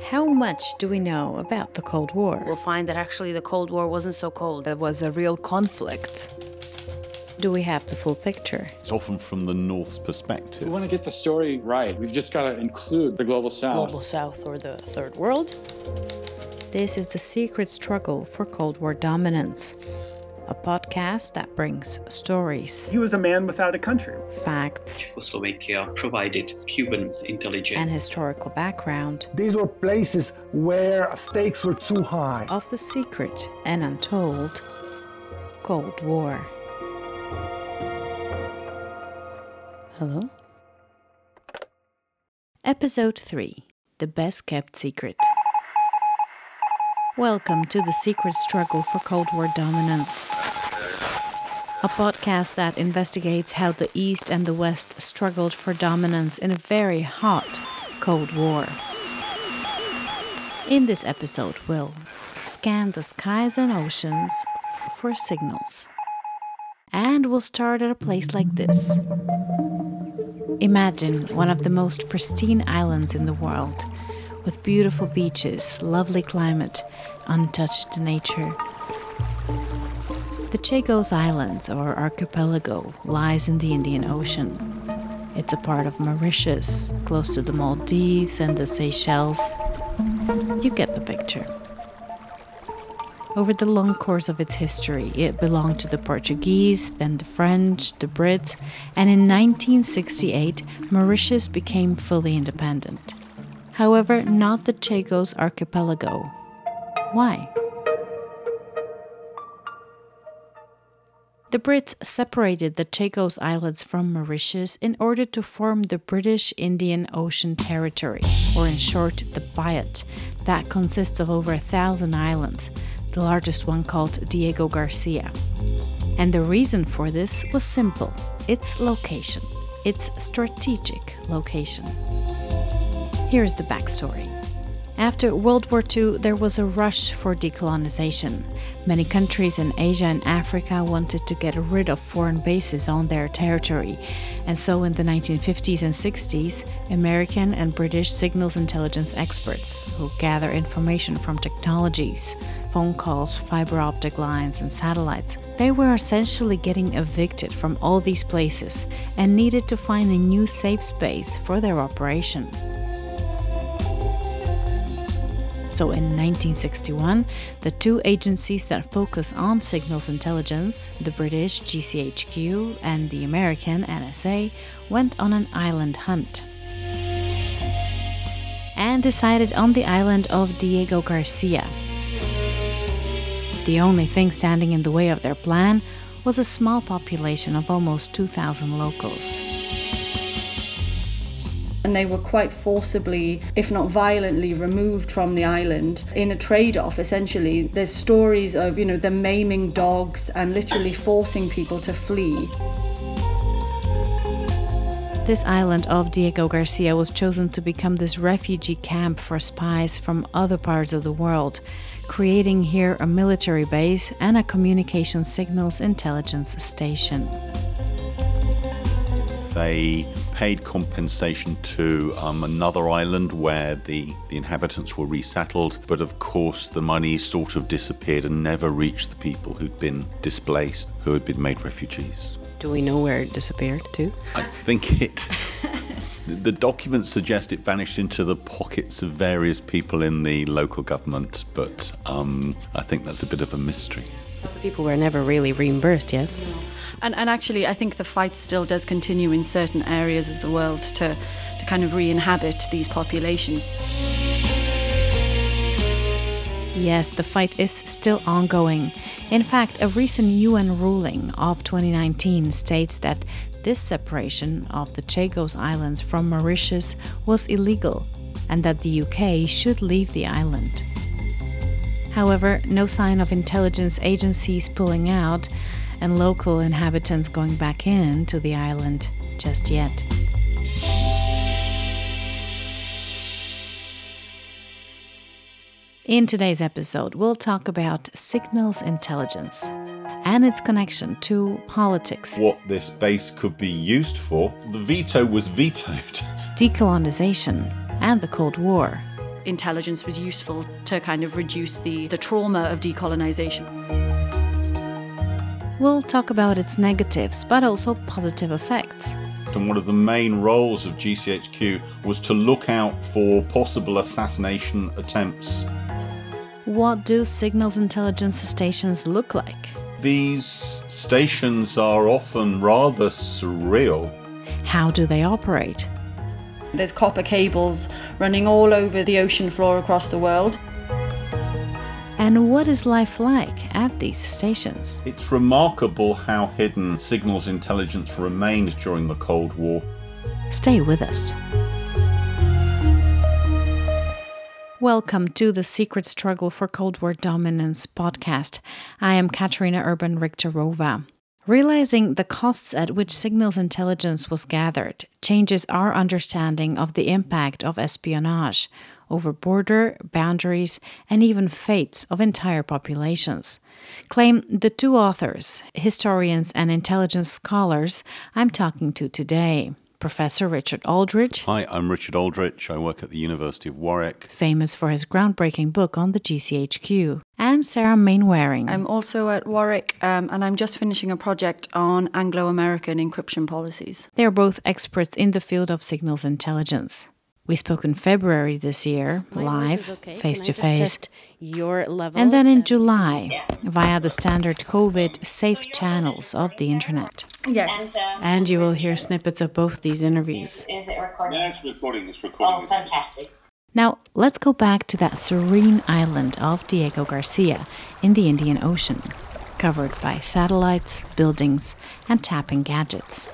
How much do we know about the Cold War? We'll find that actually the Cold War wasn't so cold. There was a real conflict. Do we have the full picture? It's often from the North's perspective. We want to get the story right. We've just got to include the global south. Global South or the Third World. This is the secret struggle for Cold War dominance. A podcast that brings stories, He was a man without a country. facts, Czechoslovakia provided Cuban intelligence. and historical background These were places where stakes were too high. of the secret and untold Cold War. Hello? Episode 3 The Best Kept Secret. Welcome to the secret struggle for Cold War dominance. A podcast that investigates how the East and the West struggled for dominance in a very hot Cold War. In this episode, we'll scan the skies and oceans for signals. And we'll start at a place like this. Imagine one of the most pristine islands in the world, with beautiful beaches, lovely climate, untouched nature. The Chagos Islands, or archipelago, lies in the Indian Ocean. It's a part of Mauritius, close to the Maldives and the Seychelles. You get the picture. Over the long course of its history, it belonged to the Portuguese, then the French, the Brits, and in 1968, Mauritius became fully independent. However, not the Chagos archipelago. Why? The Brits separated the Chagos Islands from Mauritius in order to form the British Indian Ocean Territory, or in short, the Biot, that consists of over a thousand islands, the largest one called Diego Garcia. And the reason for this was simple its location, its strategic location. Here's the backstory. After World War II, there was a rush for decolonization. Many countries in Asia and Africa wanted to get rid of foreign bases on their territory. And so, in the 1950s and 60s, American and British signals intelligence experts, who gather information from technologies, phone calls, fiber optic lines, and satellites, they were essentially getting evicted from all these places and needed to find a new safe space for their operation. So in 1961, the two agencies that focus on signals intelligence, the British GCHQ and the American NSA, went on an island hunt. And decided on the island of Diego Garcia. The only thing standing in the way of their plan was a small population of almost 2,000 locals and they were quite forcibly, if not violently, removed from the island in a trade off. Essentially, there's stories of, you know, them maiming dogs and literally forcing people to flee. This island of Diego Garcia was chosen to become this refugee camp for spies from other parts of the world, creating here a military base and a communication signals intelligence station. They paid compensation to um, another island where the, the inhabitants were resettled, but of course the money sort of disappeared and never reached the people who'd been displaced, who had been made refugees. Do we know where it disappeared to? I think it. The documents suggest it vanished into the pockets of various people in the local government, but um, I think that's a bit of a mystery. So the people were never really reimbursed, yes? And, and actually, I think the fight still does continue in certain areas of the world to, to kind of re inhabit these populations. Yes, the fight is still ongoing. In fact, a recent UN ruling of 2019 states that this separation of the Chagos Islands from Mauritius was illegal and that the UK should leave the island. However, no sign of intelligence agencies pulling out and local inhabitants going back in to the island just yet. In today's episode, we'll talk about signals intelligence and its connection to politics, What this base could be used for, the veto was vetoed. decolonization, and the Cold War. Intelligence was useful to kind of reduce the, the trauma of decolonization. We'll talk about its negatives, but also positive effects. And one of the main roles of GCHQ was to look out for possible assassination attempts. What do signals intelligence stations look like? These stations are often rather surreal. How do they operate? There's copper cables running all over the ocean floor across the world. And what is life like at these stations? It's remarkable how hidden signals intelligence remained during the Cold War. Stay with us. Welcome to the Secret Struggle for Cold War Dominance podcast. I am Katarina Urban Richterova. Realizing the costs at which signals intelligence was gathered changes our understanding of the impact of espionage over border, boundaries, and even fates of entire populations. Claim the two authors, historians and intelligence scholars I'm talking to today. Professor Richard Aldrich. Hi, I'm Richard Aldrich. I work at the University of Warwick. Famous for his groundbreaking book on the GCHQ. And Sarah Mainwaring. I'm also at Warwick um, and I'm just finishing a project on Anglo American encryption policies. They are both experts in the field of signals intelligence. We spoke in February this year, My live, okay. face to face. Your And then in July, via the standard COVID safe channels of the internet. Yes. And um, you will hear snippets of both these interviews. Is it recording? Yeah, it's recording. It's recording. Oh, fantastic. Now, let's go back to that serene island of Diego Garcia in the Indian Ocean, covered by satellites, buildings, and tapping gadgets.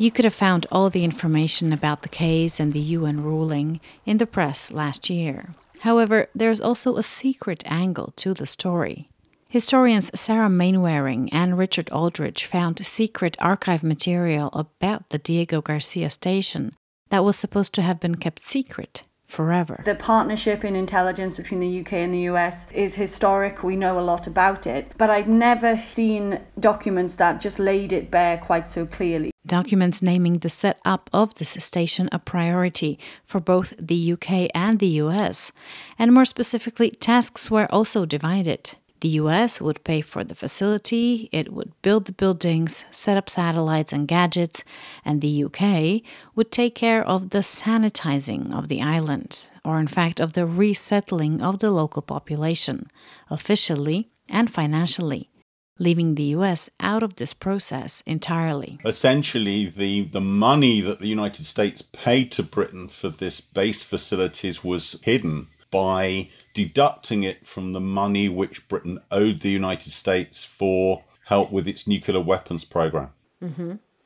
You could have found all the information about the case and the UN ruling in the press last year. However, there's also a secret angle to the story. Historians Sarah Mainwaring and Richard Aldrich found secret archive material about the Diego Garcia station that was supposed to have been kept secret forever. The partnership in intelligence between the UK and the US is historic. We know a lot about it. But I'd never seen documents that just laid it bare quite so clearly. Documents naming the setup of this station a priority for both the UK and the US. And more specifically, tasks were also divided. The US would pay for the facility, it would build the buildings, set up satellites and gadgets, and the UK would take care of the sanitizing of the island, or in fact, of the resettling of the local population, officially and financially, leaving the US out of this process entirely. Essentially, the, the money that the United States paid to Britain for this base facilities was hidden by deducting it from the money which Britain owed the United States for help with its nuclear weapons program.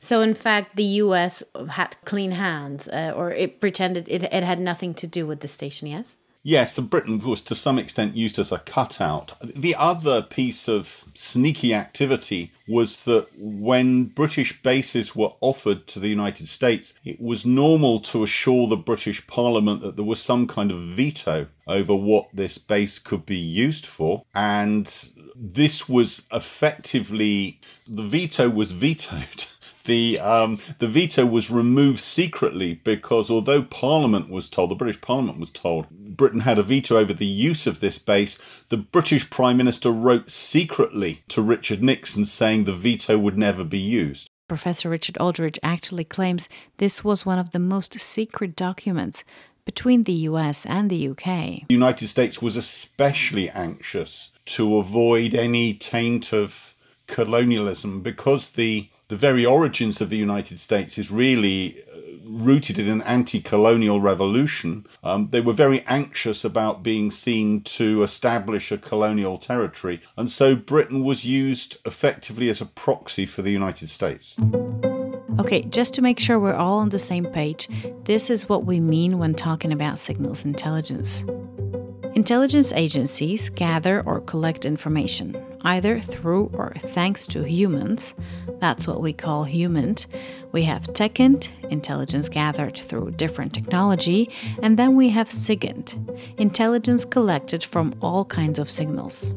So, in fact, the US had clean hands, uh, or it pretended it, it had nothing to do with the station, yes? Yes, the Britain was to some extent used as a cutout. The other piece of sneaky activity was that when British bases were offered to the United States, it was normal to assure the British Parliament that there was some kind of veto over what this base could be used for. And this was effectively, the veto was vetoed. The um, the veto was removed secretly because although Parliament was told, the British Parliament was told, Britain had a veto over the use of this base. The British Prime Minister wrote secretly to Richard Nixon saying the veto would never be used. Professor Richard Aldrich actually claims this was one of the most secret documents between the US and the UK. The United States was especially anxious to avoid any taint of colonialism because the the very origins of the United States is really uh, rooted in an anti-colonial revolution. Um, they were very anxious about being seen to establish a colonial territory, and so Britain was used effectively as a proxy for the United States. Okay, just to make sure we're all on the same page, this is what we mean when talking about signals intelligence. Intelligence agencies gather or collect information, either through or thanks to humans. That's what we call HUMINT. We have TechInt, intelligence gathered through different technology, and then we have SIGINT, intelligence collected from all kinds of signals.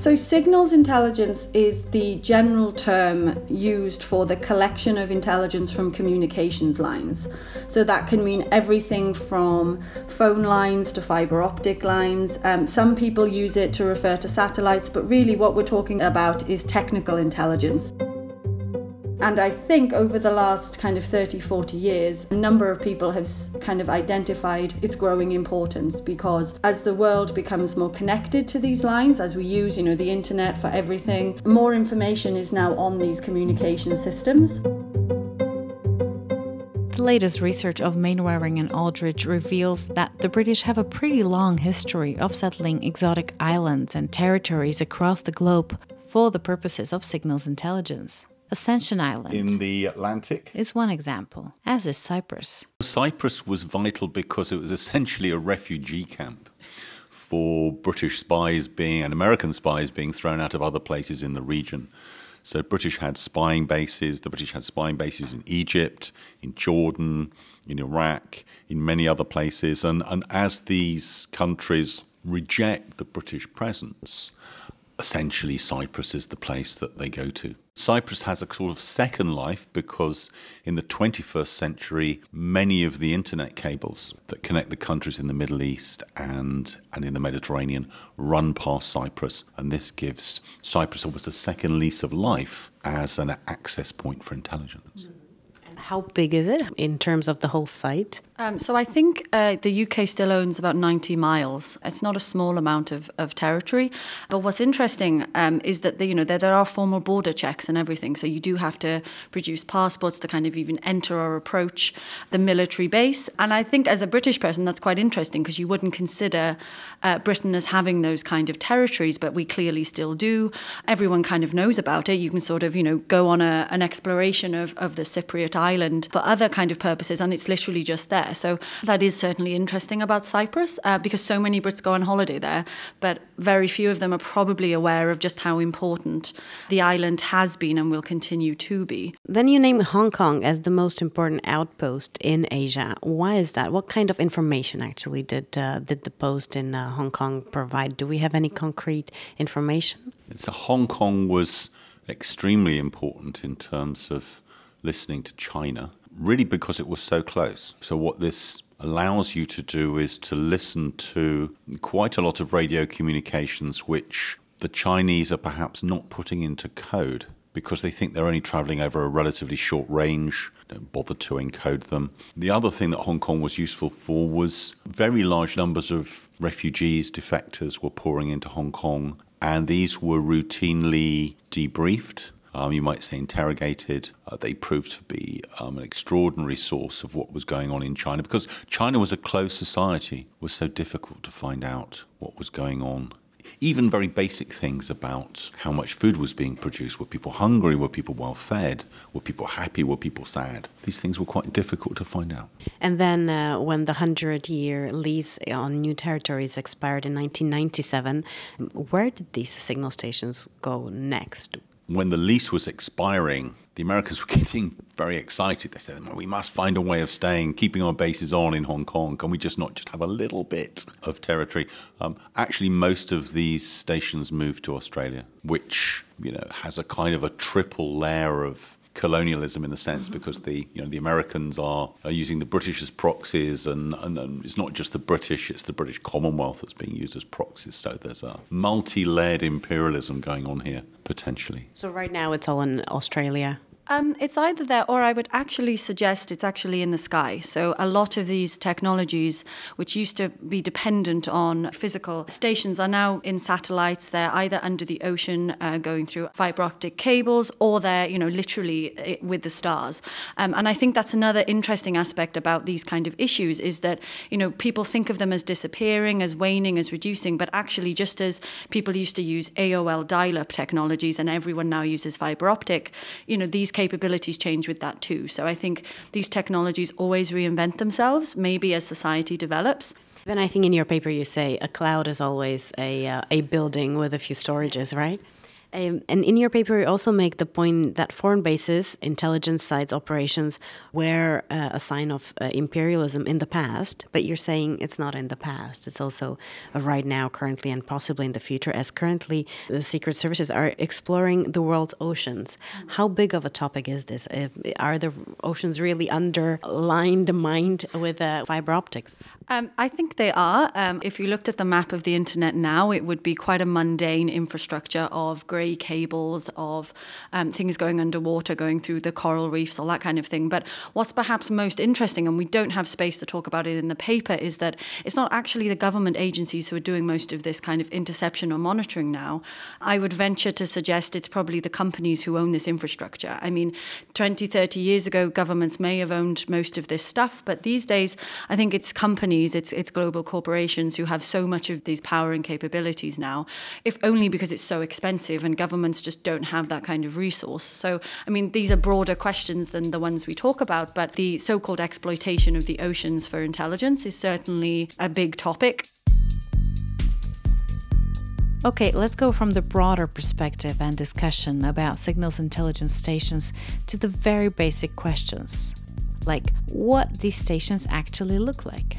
So, signals intelligence is the general term used for the collection of intelligence from communications lines. So, that can mean everything from phone lines to fiber optic lines. Um, some people use it to refer to satellites, but really what we're talking about is technical intelligence. And I think over the last kind of 30, 40 years, a number of people have kind of identified its growing importance because as the world becomes more connected to these lines, as we use, you know, the internet for everything, more information is now on these communication systems. The latest research of Mainwaring and Aldrich reveals that the British have a pretty long history of settling exotic islands and territories across the globe for the purposes of signals intelligence. Ascension Island in the Atlantic is one example, as is Cyprus. Cyprus was vital because it was essentially a refugee camp for British spies being and American spies being thrown out of other places in the region. So British had spying bases. The British had spying bases in Egypt, in Jordan, in Iraq, in many other places. And, and as these countries reject the British presence, essentially Cyprus is the place that they go to. Cyprus has a sort of second life because in the 21st century, many of the internet cables that connect the countries in the Middle East and, and in the Mediterranean run past Cyprus. And this gives Cyprus almost a second lease of life as an access point for intelligence. How big is it in terms of the whole site? Um, so I think uh, the UK still owns about 90 miles. It's not a small amount of, of territory. But what's interesting um, is that the, you know there, there are formal border checks and everything. So you do have to produce passports to kind of even enter or approach the military base. And I think as a British person, that's quite interesting because you wouldn't consider uh, Britain as having those kind of territories, but we clearly still do. Everyone kind of knows about it. You can sort of you know go on a, an exploration of, of the Cypriot island for other kind of purposes, and it's literally just there there. So that is certainly interesting about Cyprus uh, because so many Brits go on holiday there, but very few of them are probably aware of just how important the island has been and will continue to be. Then you name Hong Kong as the most important outpost in Asia. Why is that? What kind of information actually did uh, did the post in uh, Hong Kong provide? Do we have any concrete information? So Hong Kong was extremely important in terms of listening to China really because it was so close. So, what this allows you to do is to listen to quite a lot of radio communications which the Chinese are perhaps not putting into code because they think they're only traveling over a relatively short range, don't bother to encode them. The other thing that Hong Kong was useful for was very large numbers of refugees, defectors were pouring into Hong Kong, and these were routinely debriefed um, you might say interrogated. Uh, they proved to be um, an extraordinary source of what was going on in China because China was a closed society. It was so difficult to find out what was going on. Even very basic things about how much food was being produced. Were people hungry? Were people well fed? Were people happy? Were people sad? These things were quite difficult to find out. And then, uh, when the 100 year lease on new territories expired in 1997, where did these signal stations go next? When the lease was expiring, the Americans were getting very excited. They said, well, "We must find a way of staying, keeping our bases on in Hong Kong. Can we just not just have a little bit of territory?" Um, actually, most of these stations moved to Australia, which you know has a kind of a triple layer of colonialism in a sense mm-hmm. because the you know the Americans are, are using the British as proxies and, and, and, it's not just the British it's the British Commonwealth that's being used as proxies. So there's a multi-layered imperialism going on here potentially. So right now it's all in Australia um, it's either there, or I would actually suggest it's actually in the sky. So, a lot of these technologies, which used to be dependent on physical stations, are now in satellites. They're either under the ocean, uh, going through fiber optic cables, or they're, you know, literally uh, with the stars. Um, and I think that's another interesting aspect about these kind of issues is that, you know, people think of them as disappearing, as waning, as reducing, but actually, just as people used to use AOL dial up technologies and everyone now uses fiber optic, you know, these capabilities change with that too. So I think these technologies always reinvent themselves, maybe as society develops. Then I think in your paper you say a cloud is always a, uh, a building with a few storages, right? Um, and in your paper, you also make the point that foreign bases, intelligence sites, operations were uh, a sign of uh, imperialism in the past, but you're saying it's not in the past. It's also uh, right now, currently, and possibly in the future, as currently the secret services are exploring the world's oceans. How big of a topic is this? Uh, are the oceans really underlined mined with uh, fiber optics? Um, I think they are. Um, if you looked at the map of the internet now, it would be quite a mundane infrastructure of cables, of um, things going underwater, going through the coral reefs, all that kind of thing. But what's perhaps most interesting, and we don't have space to talk about it in the paper, is that it's not actually the government agencies who are doing most of this kind of interception or monitoring now. I would venture to suggest it's probably the companies who own this infrastructure. I mean, 20, 30 years ago, governments may have owned most of this stuff, but these days, I think it's companies companies, it's, it's global corporations who have so much of these power and capabilities now, if only because it's so expensive and governments just don't have that kind of resource. So, I mean, these are broader questions than the ones we talk about, but the so called exploitation of the oceans for intelligence is certainly a big topic. Okay, let's go from the broader perspective and discussion about signals intelligence stations to the very basic questions like what these stations actually look like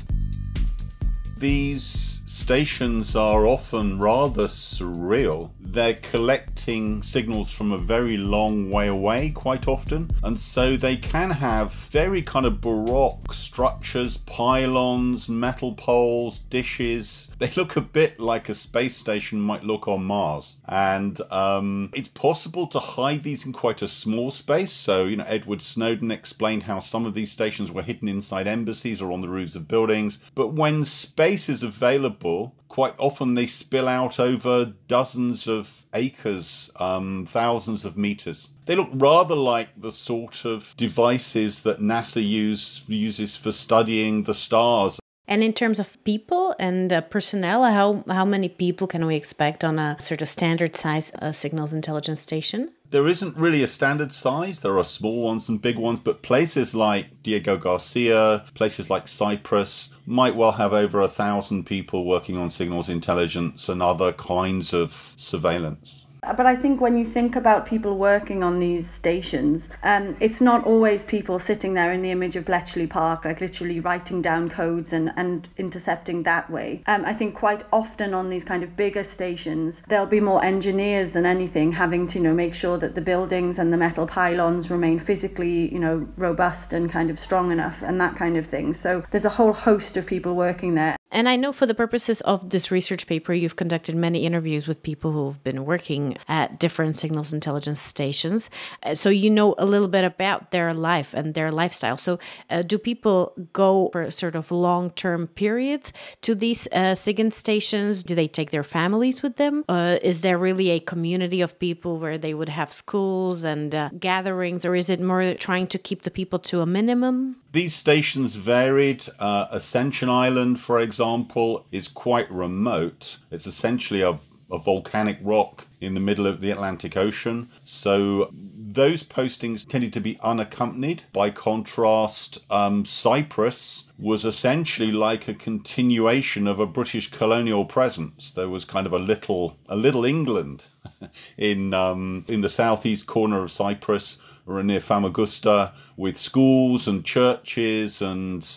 these stations are often rather surreal. They're collecting signals from a very long way away quite often, and so they can have very kind of baroque structures, pylons, metal poles, dishes. They look a bit like a space station might look on Mars, and um, it's possible to hide these in quite a small space. So, you know, Edward Snowden explained how some of these stations were hidden inside embassies or on the roofs of buildings, but when space is available, quite often they spill out over dozens of acres, um, thousands of meters. They look rather like the sort of devices that NASA use, uses for studying the stars. And in terms of people and uh, personnel, how, how many people can we expect on a sort of standard size uh, signals intelligence station? there isn't really a standard size. There are small ones and big ones, but places like Diego Garcia, places like Cyprus might well have over a thousand people working on signals intelligence and other kinds of surveillance. But I think when you think about people working on these stations, um, it's not always people sitting there in the image of Bletchley Park, like literally writing down codes and, and intercepting that way. Um, I think quite often on these kind of bigger stations, there'll be more engineers than anything having to, you know, make sure that the buildings and the metal pylons remain physically, you know, robust and kind of strong enough and that kind of thing. So there's a whole host of people working there. And I know for the purposes of this research paper, you've conducted many interviews with people who've been working at different signals intelligence stations. Uh, so you know a little bit about their life and their lifestyle. So, uh, do people go for sort of long term periods to these uh, stations? Do they take their families with them? Uh, is there really a community of people where they would have schools and uh, gatherings, or is it more trying to keep the people to a minimum? These stations varied. Uh, Ascension Island, for example, is quite remote. It's essentially a, a volcanic rock in the middle of the Atlantic Ocean. So those postings tended to be unaccompanied. By contrast, um, Cyprus was essentially like a continuation of a British colonial presence. There was kind of a little a little England in um, in the southeast corner of Cyprus or near Famagusta with schools and churches and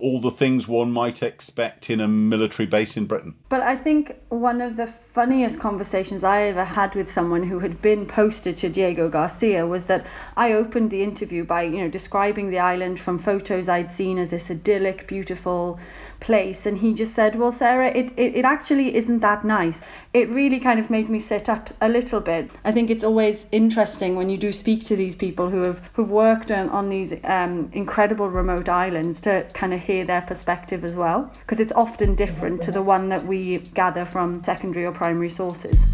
all the things one might expect in a military base in Britain. But I think one of the funniest conversations I ever had with someone who had been posted to Diego Garcia was that I opened the interview by, you know, describing the island from photos I'd seen as this idyllic, beautiful place and he just said well sarah it, it, it actually isn't that nice. It really kind of made me sit up a little bit. I think it's always interesting when you do speak to these people who have who've worked on, on these um, incredible remote islands to kind of hear their perspective as well because it's often different to the one that we gather from secondary or primary sources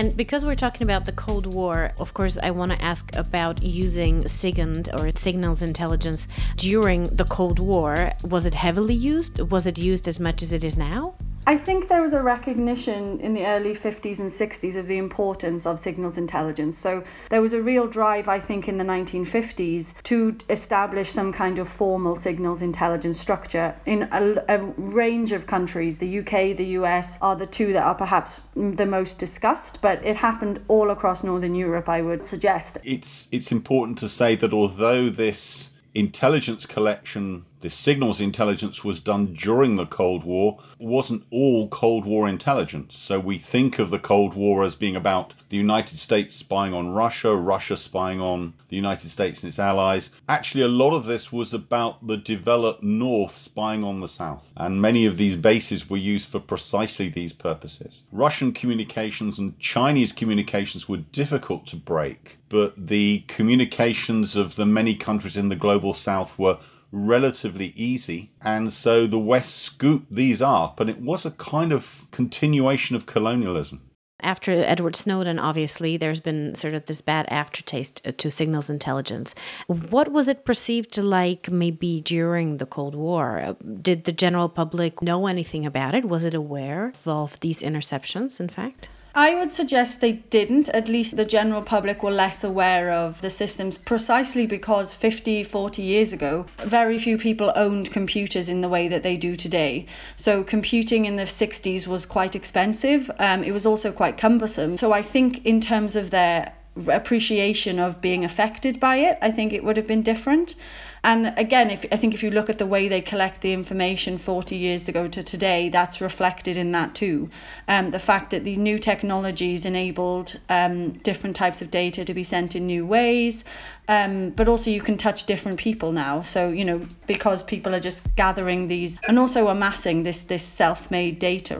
And because we're talking about the Cold War, of course, I want to ask about using SIGINT or signals intelligence during the Cold War. Was it heavily used? Was it used as much as it is now? I think there was a recognition in the early 50s and 60s of the importance of signals intelligence. So there was a real drive, I think, in the 1950s to establish some kind of formal signals intelligence structure in a, a range of countries. The UK, the US are the two that are perhaps the most discussed, but it happened all across Northern Europe, I would suggest. It's, it's important to say that although this intelligence collection the signals intelligence was done during the Cold War wasn't all Cold War intelligence. So we think of the Cold War as being about the United States spying on Russia, Russia spying on the United States and its allies. Actually, a lot of this was about the developed North spying on the South. And many of these bases were used for precisely these purposes. Russian communications and Chinese communications were difficult to break, but the communications of the many countries in the global South were relatively easy. And so the West scooped these up, and it was a kind of continuation of colonialism. After Edward Snowden, obviously, there's been sort of this bad aftertaste uh, to signals intelligence. What was it perceived like maybe during the Cold War? Uh, did the general public know anything about it? Was it aware of these interceptions, in fact? I would suggest they didn't. At least the general public were less aware of the systems precisely because 50, 40 years ago, very few people owned computers in the way that they do today. So computing in the 60s was quite expensive. Um, it was also quite cumbersome. So I think in terms of their appreciation of being affected by it, I think it would have been different. And again, if I think if you look at the way they collect the information 40 years ago to today, that's reflected in that too. Um, the fact that these new technologies enabled um, different types of data to be sent in new ways, um, but also you can touch different people now. So you know because people are just gathering these and also amassing this this self-made data.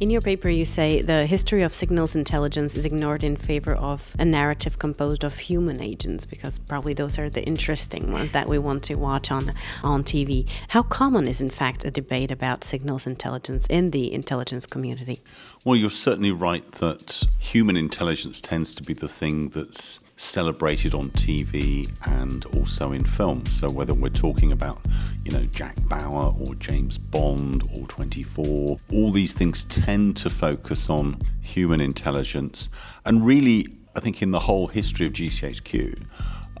In your paper, you say the history of signals intelligence is ignored in favor of a narrative composed of human agents, because probably those are the interesting ones that we want to watch on, on TV. How common is, in fact, a debate about signals intelligence in the intelligence community? Well, you're certainly right that human intelligence tends to be the thing that's celebrated on TV and also in film. So whether we're talking about, you know, Jack Bauer or James Bond or 24, all these things tend to focus on human intelligence. And really, I think in the whole history of GCHQ,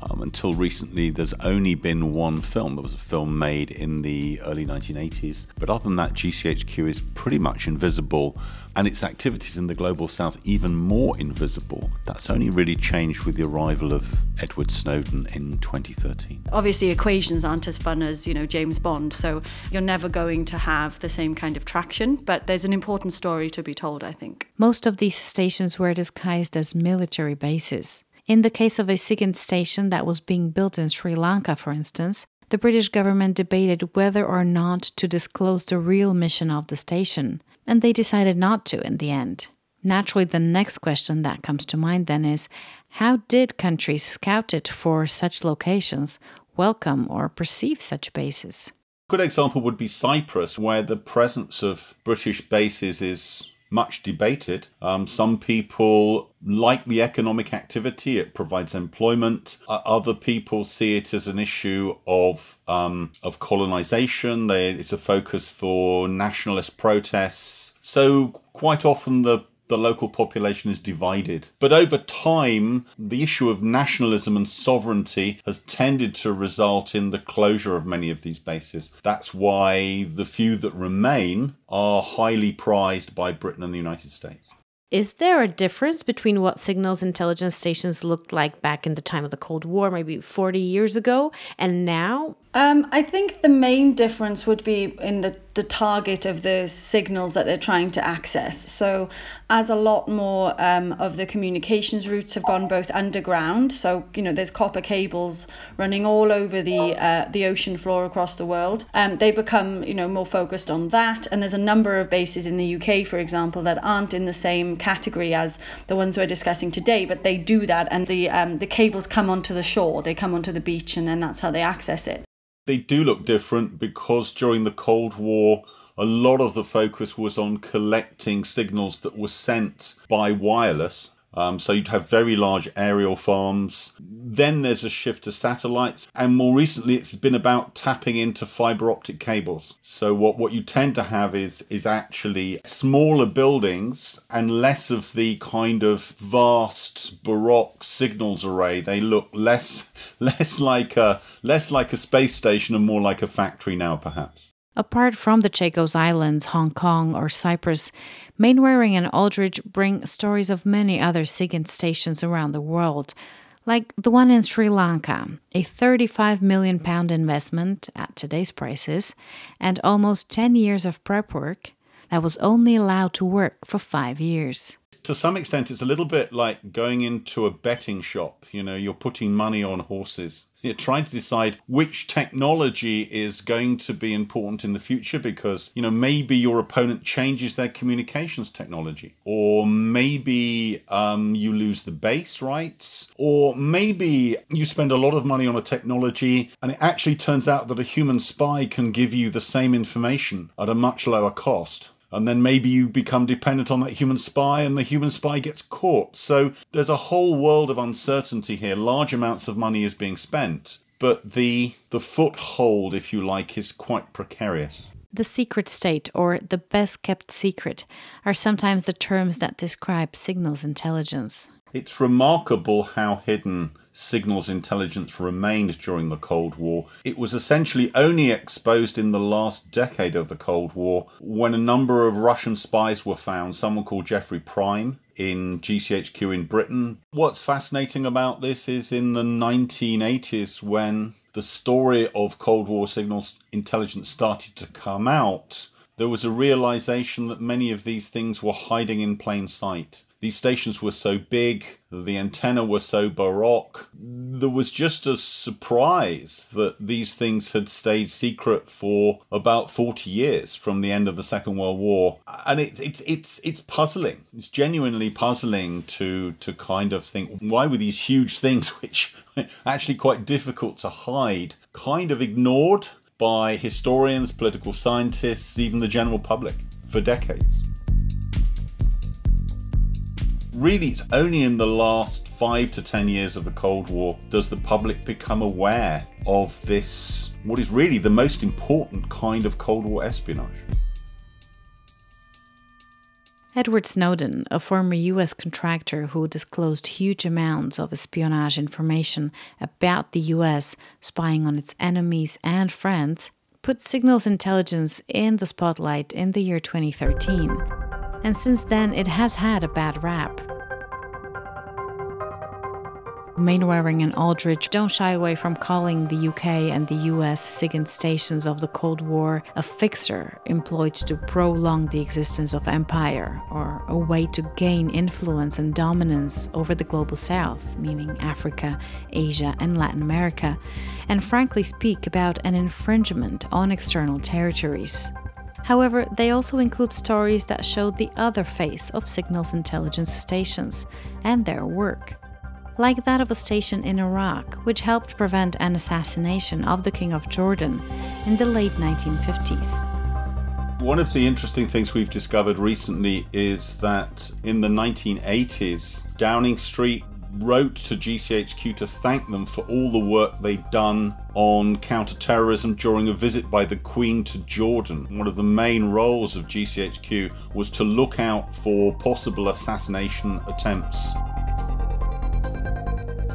um, until recently, there's only been one film. There was a film made in the early 1980s. But other than that, GCHQ is pretty much invisible, and its activities in the global south even more invisible. That's only really changed with the arrival of Edward Snowden in 2013. Obviously, equations aren't as fun as, you know, James Bond, so you're never going to have the same kind of traction, but there's an important story to be told, I think. Most of these stations were disguised as military bases. In the case of a second station that was being built in Sri Lanka, for instance, the British government debated whether or not to disclose the real mission of the station, and they decided not to in the end. Naturally, the next question that comes to mind then is how did countries scouted for such locations welcome or perceive such bases? A good example would be Cyprus, where the presence of British bases is much debated. Um, some people like the economic activity, it provides employment. Uh, other people see it as an issue of, um, of colonization, they, it's a focus for nationalist protests. So, quite often, the the local population is divided. But over time, the issue of nationalism and sovereignty has tended to result in the closure of many of these bases. That's why the few that remain are highly prized by Britain and the United States. Is there a difference between what signals intelligence stations looked like back in the time of the Cold War, maybe 40 years ago, and now? Um, I think the main difference would be in the, the target of the signals that they're trying to access. So, as a lot more um, of the communications routes have gone both underground, so you know there's copper cables running all over the uh, the ocean floor across the world. Um, they become you know more focused on that, and there's a number of bases in the UK, for example, that aren't in the same category as the ones we're discussing today, but they do that, and the um, the cables come onto the shore, they come onto the beach, and then that's how they access it they do look different because during the Cold War, a lot of the focus was on collecting signals that were sent by wireless. Um, so you'd have very large aerial farms. Then there's a shift to satellites, and more recently, it's been about tapping into fiber optic cables. So what what you tend to have is is actually smaller buildings and less of the kind of vast baroque signals array. They look less less like a less like a space station and more like a factory now, perhaps. Apart from the Chagos Islands, Hong Kong, or Cyprus, Mainwaring and Aldrich bring stories of many other SIGINT stations around the world, like the one in Sri Lanka, a 35 million pound investment at today's prices, and almost 10 years of prep work that was only allowed to work for five years. To some extent, it's a little bit like going into a betting shop. You know, you're putting money on horses. You're trying to decide which technology is going to be important in the future because, you know, maybe your opponent changes their communications technology, or maybe um, you lose the base rights, or maybe you spend a lot of money on a technology and it actually turns out that a human spy can give you the same information at a much lower cost and then maybe you become dependent on that human spy and the human spy gets caught. So there's a whole world of uncertainty here. Large amounts of money is being spent, but the the foothold, if you like, is quite precarious. The secret state or the best kept secret are sometimes the terms that describe signals intelligence. It's remarkable how hidden signals intelligence remained during the Cold War. It was essentially only exposed in the last decade of the Cold War when a number of Russian spies were found, someone called Geoffrey Prime in GCHQ in Britain. What's fascinating about this is in the 1980s when the story of Cold War signals intelligence started to come out, there was a realization that many of these things were hiding in plain sight. These stations were so big, the antenna was so baroque. There was just a surprise that these things had stayed secret for about 40 years from the end of the Second World War. And it's it's it's it's puzzling. It's genuinely puzzling to to kind of think why were these huge things which actually quite difficult to hide kind of ignored by historians, political scientists, even the general public for decades really, it's only in the last five to ten years of the Cold War does the public become aware of this, what is really the most important kind of Cold War espionage. Edward Snowden, a former US contractor who disclosed huge amounts of espionage information about the US spying on its enemies and friends, put signals intelligence in the spotlight in the year 2013 and since then it has had a bad rap. Mainwaring and Aldrich don't shy away from calling the UK and the US SIGINT stations of the Cold War a fixer employed to prolong the existence of empire, or a way to gain influence and dominance over the global south, meaning Africa, Asia, and Latin America, and frankly speak about an infringement on external territories. However, they also include stories that show the other face of signals intelligence stations and their work. Like that of a station in Iraq, which helped prevent an assassination of the King of Jordan in the late 1950s. One of the interesting things we've discovered recently is that in the 1980s, Downing Street wrote to GCHQ to thank them for all the work they'd done on counterterrorism during a visit by the Queen to Jordan. One of the main roles of GCHQ was to look out for possible assassination attempts.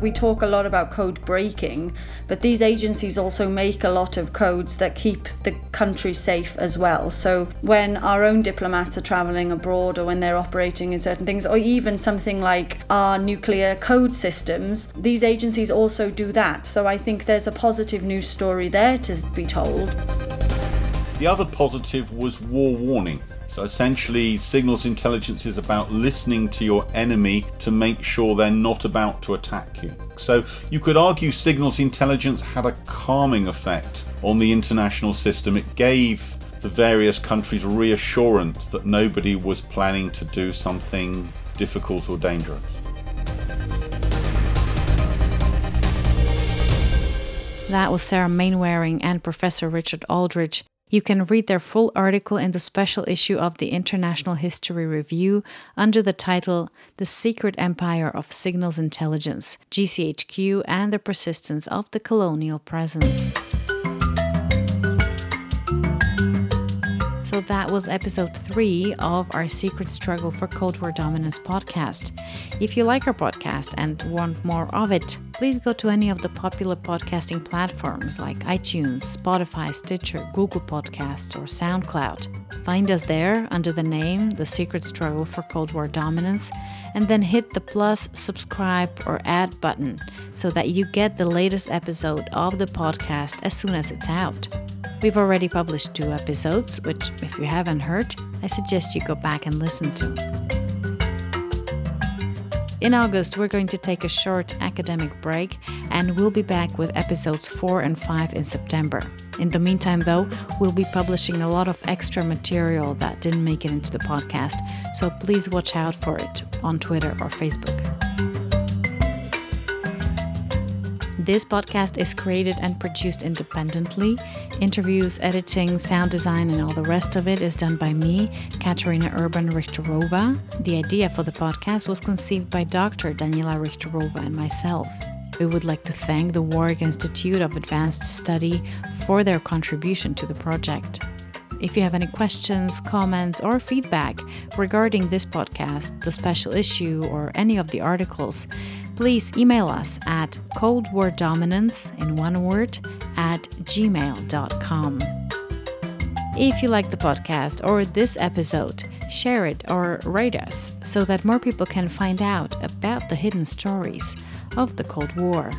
We talk a lot about code breaking, but these agencies also make a lot of codes that keep the country safe as well. So when our own diplomats are traveling abroad or when they're operating in certain things, or even something like our nuclear code systems, these agencies also do that. So I think there's a positive news story there to be told. The other positive was war warning. So essentially, signals intelligence is about listening to your enemy to make sure they're not about to attack you. So you could argue signals intelligence had a calming effect on the international system. It gave the various countries reassurance that nobody was planning to do something difficult or dangerous. That was Sarah Mainwaring and Professor Richard Aldrich You can read their full article in the special issue of the International History Review under the title The Secret Empire of Signals Intelligence, GCHQ, and the Persistence of the Colonial Presence. So that was episode three of our Secret Struggle for Cold War Dominance podcast. If you like our podcast and want more of it, please go to any of the popular podcasting platforms like iTunes, Spotify, Stitcher, Google Podcasts, or SoundCloud. Find us there under the name The Secret Struggle for Cold War Dominance, and then hit the plus, subscribe, or add button so that you get the latest episode of the podcast as soon as it's out. We've already published two episodes, which, if you haven't heard, I suggest you go back and listen to. In August, we're going to take a short academic break and we'll be back with episodes 4 and 5 in September. In the meantime, though, we'll be publishing a lot of extra material that didn't make it into the podcast, so please watch out for it on Twitter or Facebook. This podcast is created and produced independently. Interviews, editing, sound design, and all the rest of it is done by me, Katarina Urban Richterova. The idea for the podcast was conceived by Dr. Daniela Richterova and myself. We would like to thank the Warwick Institute of Advanced Study for their contribution to the project. If you have any questions, comments, or feedback regarding this podcast, the special issue, or any of the articles, please email us at Cold War Dominance in one word at gmail.com. If you like the podcast or this episode, share it or rate us so that more people can find out about the hidden stories of the Cold War.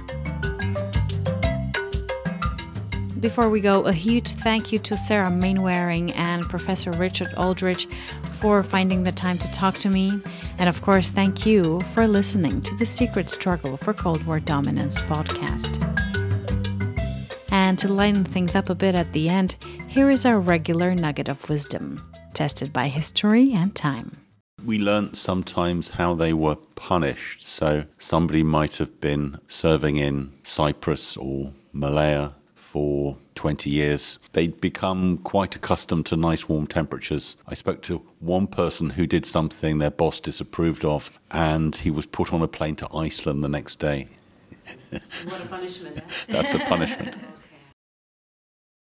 Before we go, a huge thank you to Sarah Mainwaring and Professor Richard Aldrich for finding the time to talk to me. And of course, thank you for listening to the Secret Struggle for Cold War Dominance podcast. And to lighten things up a bit at the end, here is our regular nugget of wisdom, tested by history and time. We learnt sometimes how they were punished. So somebody might have been serving in Cyprus or Malaya for 20 years. They'd become quite accustomed to nice warm temperatures. I spoke to one person who did something their boss disapproved of, and he was put on a plane to Iceland the next day. What a punishment. Eh? That's a punishment.